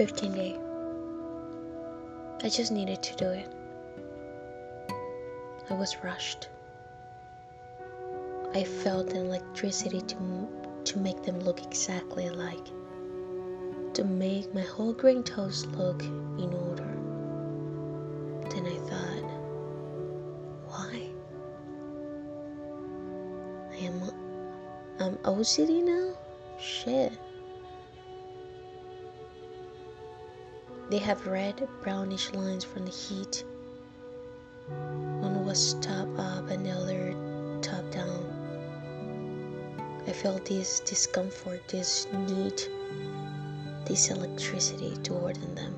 15 day. I just needed to do it. I was rushed. I felt an electricity to, to make them look exactly alike. To make my whole green toast look in order. Then I thought, why? I am I'm OCD now? Shit. They have red, brownish lines from the heat. One was top up and the other top down. I felt this discomfort, this need, this electricity to order them.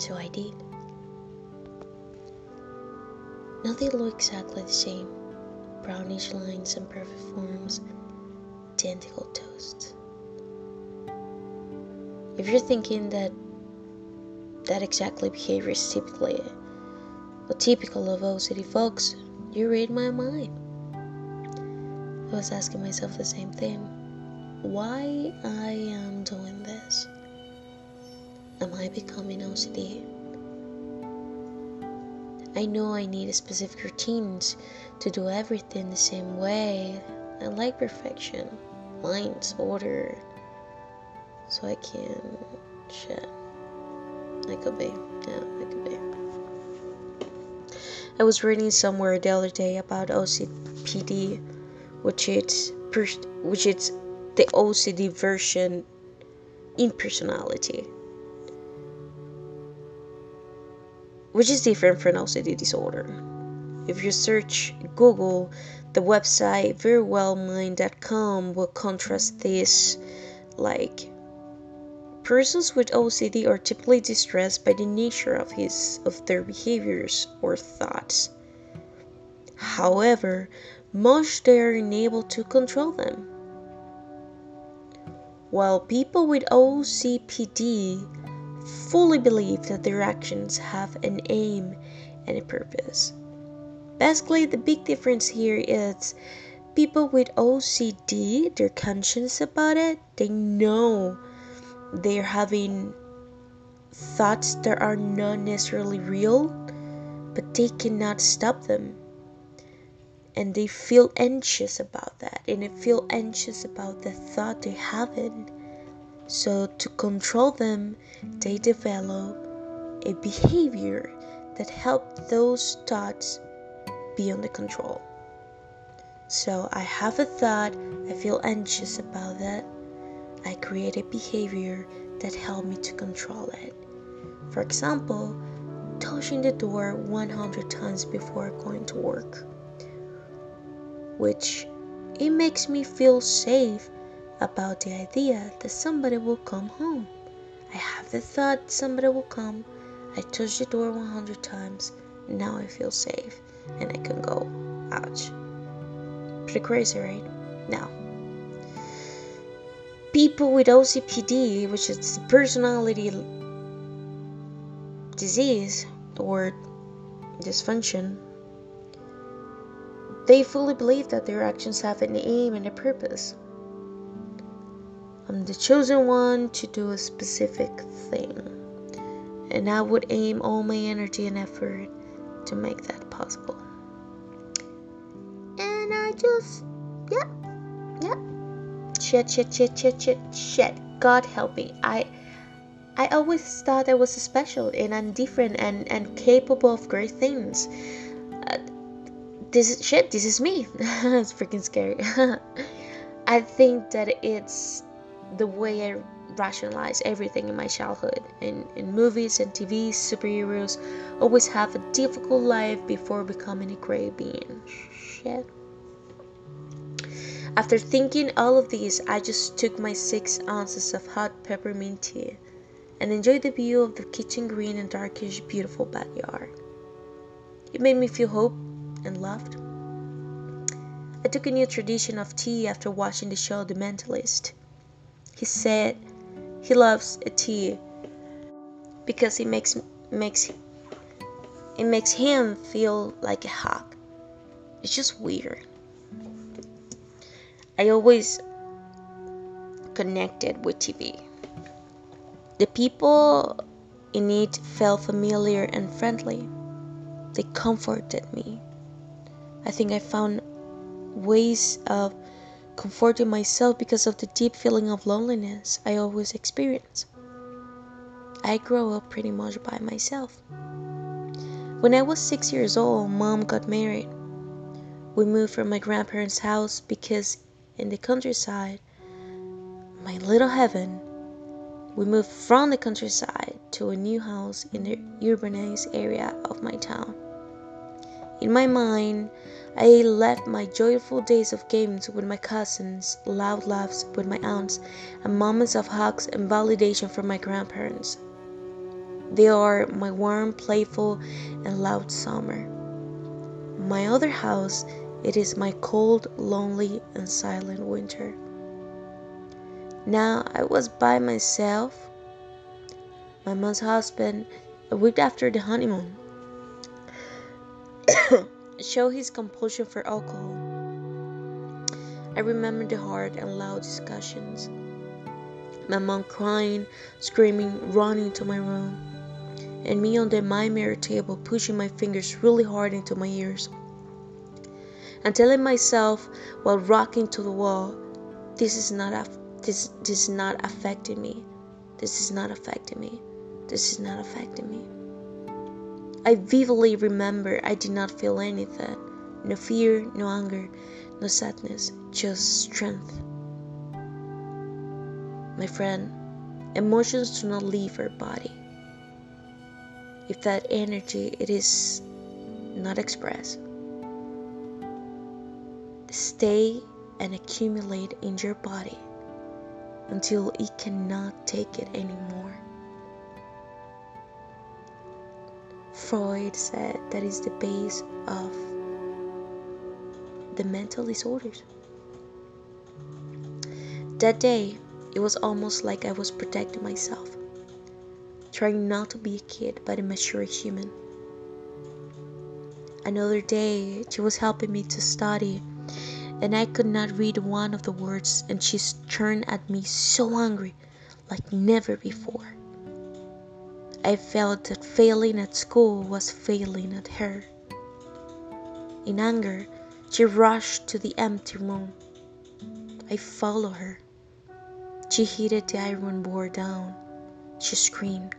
So I did. Now they look exactly the same brownish lines and perfect forms, identical toasts. If you're thinking that that exactly behavior is typically or typical of OCD folks, you read my mind. I was asking myself the same thing. Why I am doing this? Am I becoming OCD? I know I need specific routines to do everything the same way. I like perfection, lines, order, so I can shit. I could be, yeah, I could be. I was reading somewhere the other day about OCPD, which is which is the OCD version in personality. which is different from OCD disorder. If you search Google, the website verywellmind.com will contrast this like persons with OCD are typically distressed by the nature of his of their behaviors or thoughts. However, much they are unable to control them. While people with OCPD fully believe that their actions have an aim and a purpose. Basically, the big difference here is people with OCD, they're conscious about it, they know they're having thoughts that are not necessarily real, but they cannot stop them. And they feel anxious about that, and they feel anxious about the thought they're having so, to control them, they develop a behavior that helps those thoughts be under control. So, I have a thought, I feel anxious about that. I create a behavior that help me to control it. For example, touching the door 100 times before going to work, which it makes me feel safe about the idea that somebody will come home. I have the thought somebody will come. I touch the door 100 times. Now I feel safe and I can go. Ouch. Pretty crazy, right? Now, people with OCPD, which is personality disease or dysfunction, they fully believe that their actions have an aim and a purpose. I'm the chosen one to do a specific thing. And I would aim all my energy and effort to make that possible. And I just, yeah, yeah. Shit, shit, shit, shit, shit, shit. God help me. I. I always thought I was special and I'm different and, and capable of great things. Uh, this is shit, this is me. it's freaking scary. I think that it's the way I rationalize everything in my childhood. In, in movies and TV, superheroes always have a difficult life before becoming a great being. Shit. After thinking all of these, I just took my six ounces of hot peppermint tea and enjoyed the view of the kitchen green and darkish beautiful backyard. It made me feel hope and loved. I took a new tradition of tea after watching the show The Mentalist. He said he loves a tea because it makes makes it makes him feel like a hug. It's just weird. I always connected with TV. The people in it felt familiar and friendly. They comforted me. I think I found ways of comforting myself because of the deep feeling of loneliness I always experience. I grew up pretty much by myself. When I was six years old, mom got married. We moved from my grandparents' house because in the countryside, my little heaven, we moved from the countryside to a new house in the urbanized area of my town. In my mind, I left my joyful days of games with my cousins, loud laughs with my aunts, and moments of hugs and validation from my grandparents. They are my warm, playful, and loud summer. My other house, it is my cold, lonely, and silent winter. Now I was by myself. My mom's husband, a week after the honeymoon, showed his compulsion for alcohol. I remember the hard and loud discussions. My mom crying, screaming, running to my room, and me on the my mirror table pushing my fingers really hard into my ears and telling myself while rocking to the wall, this is not this this is not affecting me. This is not affecting me. This is not affecting me. I vividly remember I did not feel anything. No fear, no anger, no sadness, just strength. My friend, emotions do not leave our body. If that energy it is not expressed, stay and accumulate in your body until it cannot take it anymore. Freud said that is the base of the mental disorders. That day, it was almost like I was protecting myself, trying not to be a kid but a mature human. Another day, she was helping me to study and I could not read one of the words, and she turned at me so angry, like never before. I felt that failing at school was failing at her. In anger, she rushed to the empty room. I followed her. She hit the iron board down. She screamed,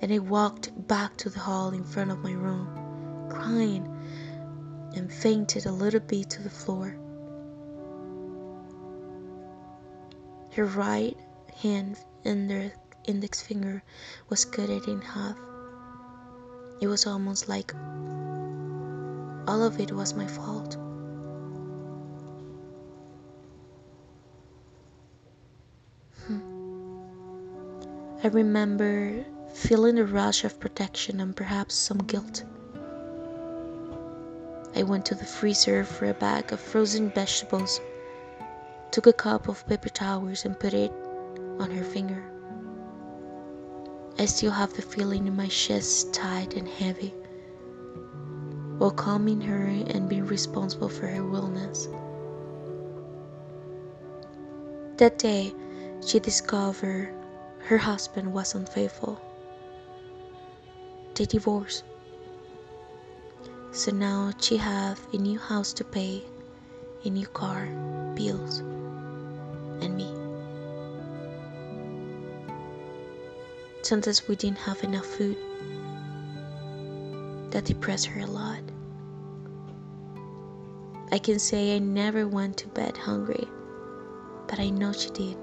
and I walked back to the hall in front of my room, crying and fainted a little bit to the floor. Her right hand and index finger was cut in half. It was almost like all of it was my fault. Hmm. I remember feeling a rush of protection and perhaps some guilt. I went to the freezer for a bag of frozen vegetables, took a cup of paper towels, and put it on her finger. I still have the feeling in my chest tight and heavy, while calming her and being responsible for her wellness. That day, she discovered her husband was unfaithful. They divorced. So now she have a new house to pay, a new car, bills, and me. Sometimes we didn't have enough food. That depressed her a lot. I can say I never went to bed hungry, but I know she did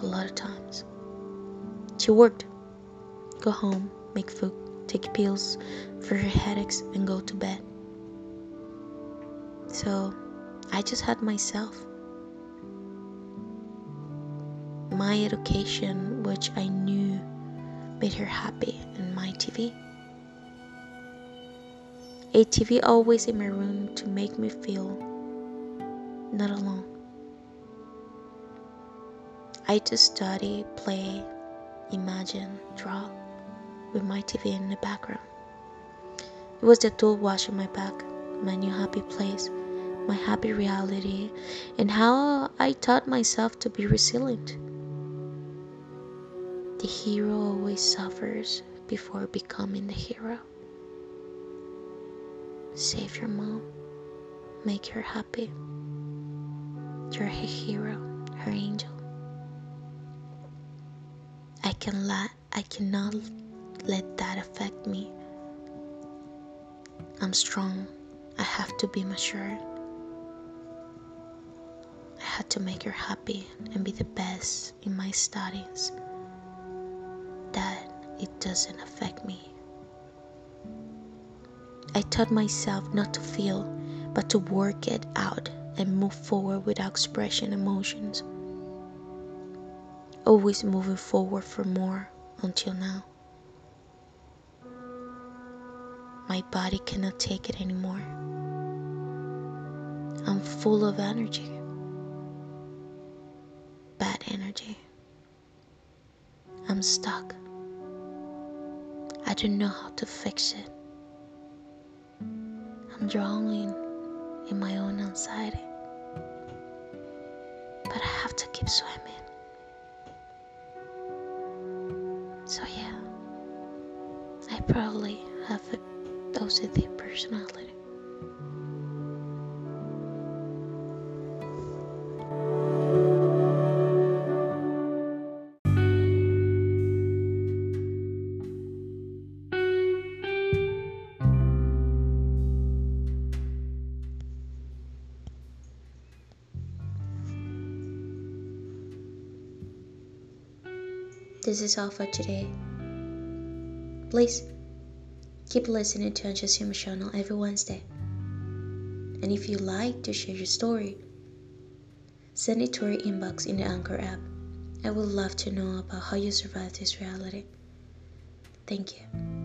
a lot of times. She worked, go home, make food, take pills for her headaches, and go to bed. So I just had myself. My education, which I knew made her happy, and my TV. A TV always in my room to make me feel not alone. I just study, play, imagine, draw with my TV in the background. It was the tool washing my back, my new happy place, my happy reality, and how I taught myself to be resilient. The hero always suffers before becoming the hero. Save your mom. Make her happy. You're her hero, her angel. I can let I cannot let that affect me. I'm strong. I have to be mature. I had to make her happy and be the best in my studies. That it doesn't affect me. I taught myself not to feel, but to work it out and move forward without expression emotions. Always moving forward for more until now. My body cannot take it anymore. I'm full of energy. Bad energy. I'm stuck. I don't know how to fix it. I'm drowning in my own anxiety. But I have to keep swimming. Personality. This is all for today. Please keep listening to Humor channel every Wednesday. And if you like to share your story, send it to our inbox in the Anchor app. I would love to know about how you survived this reality. Thank you.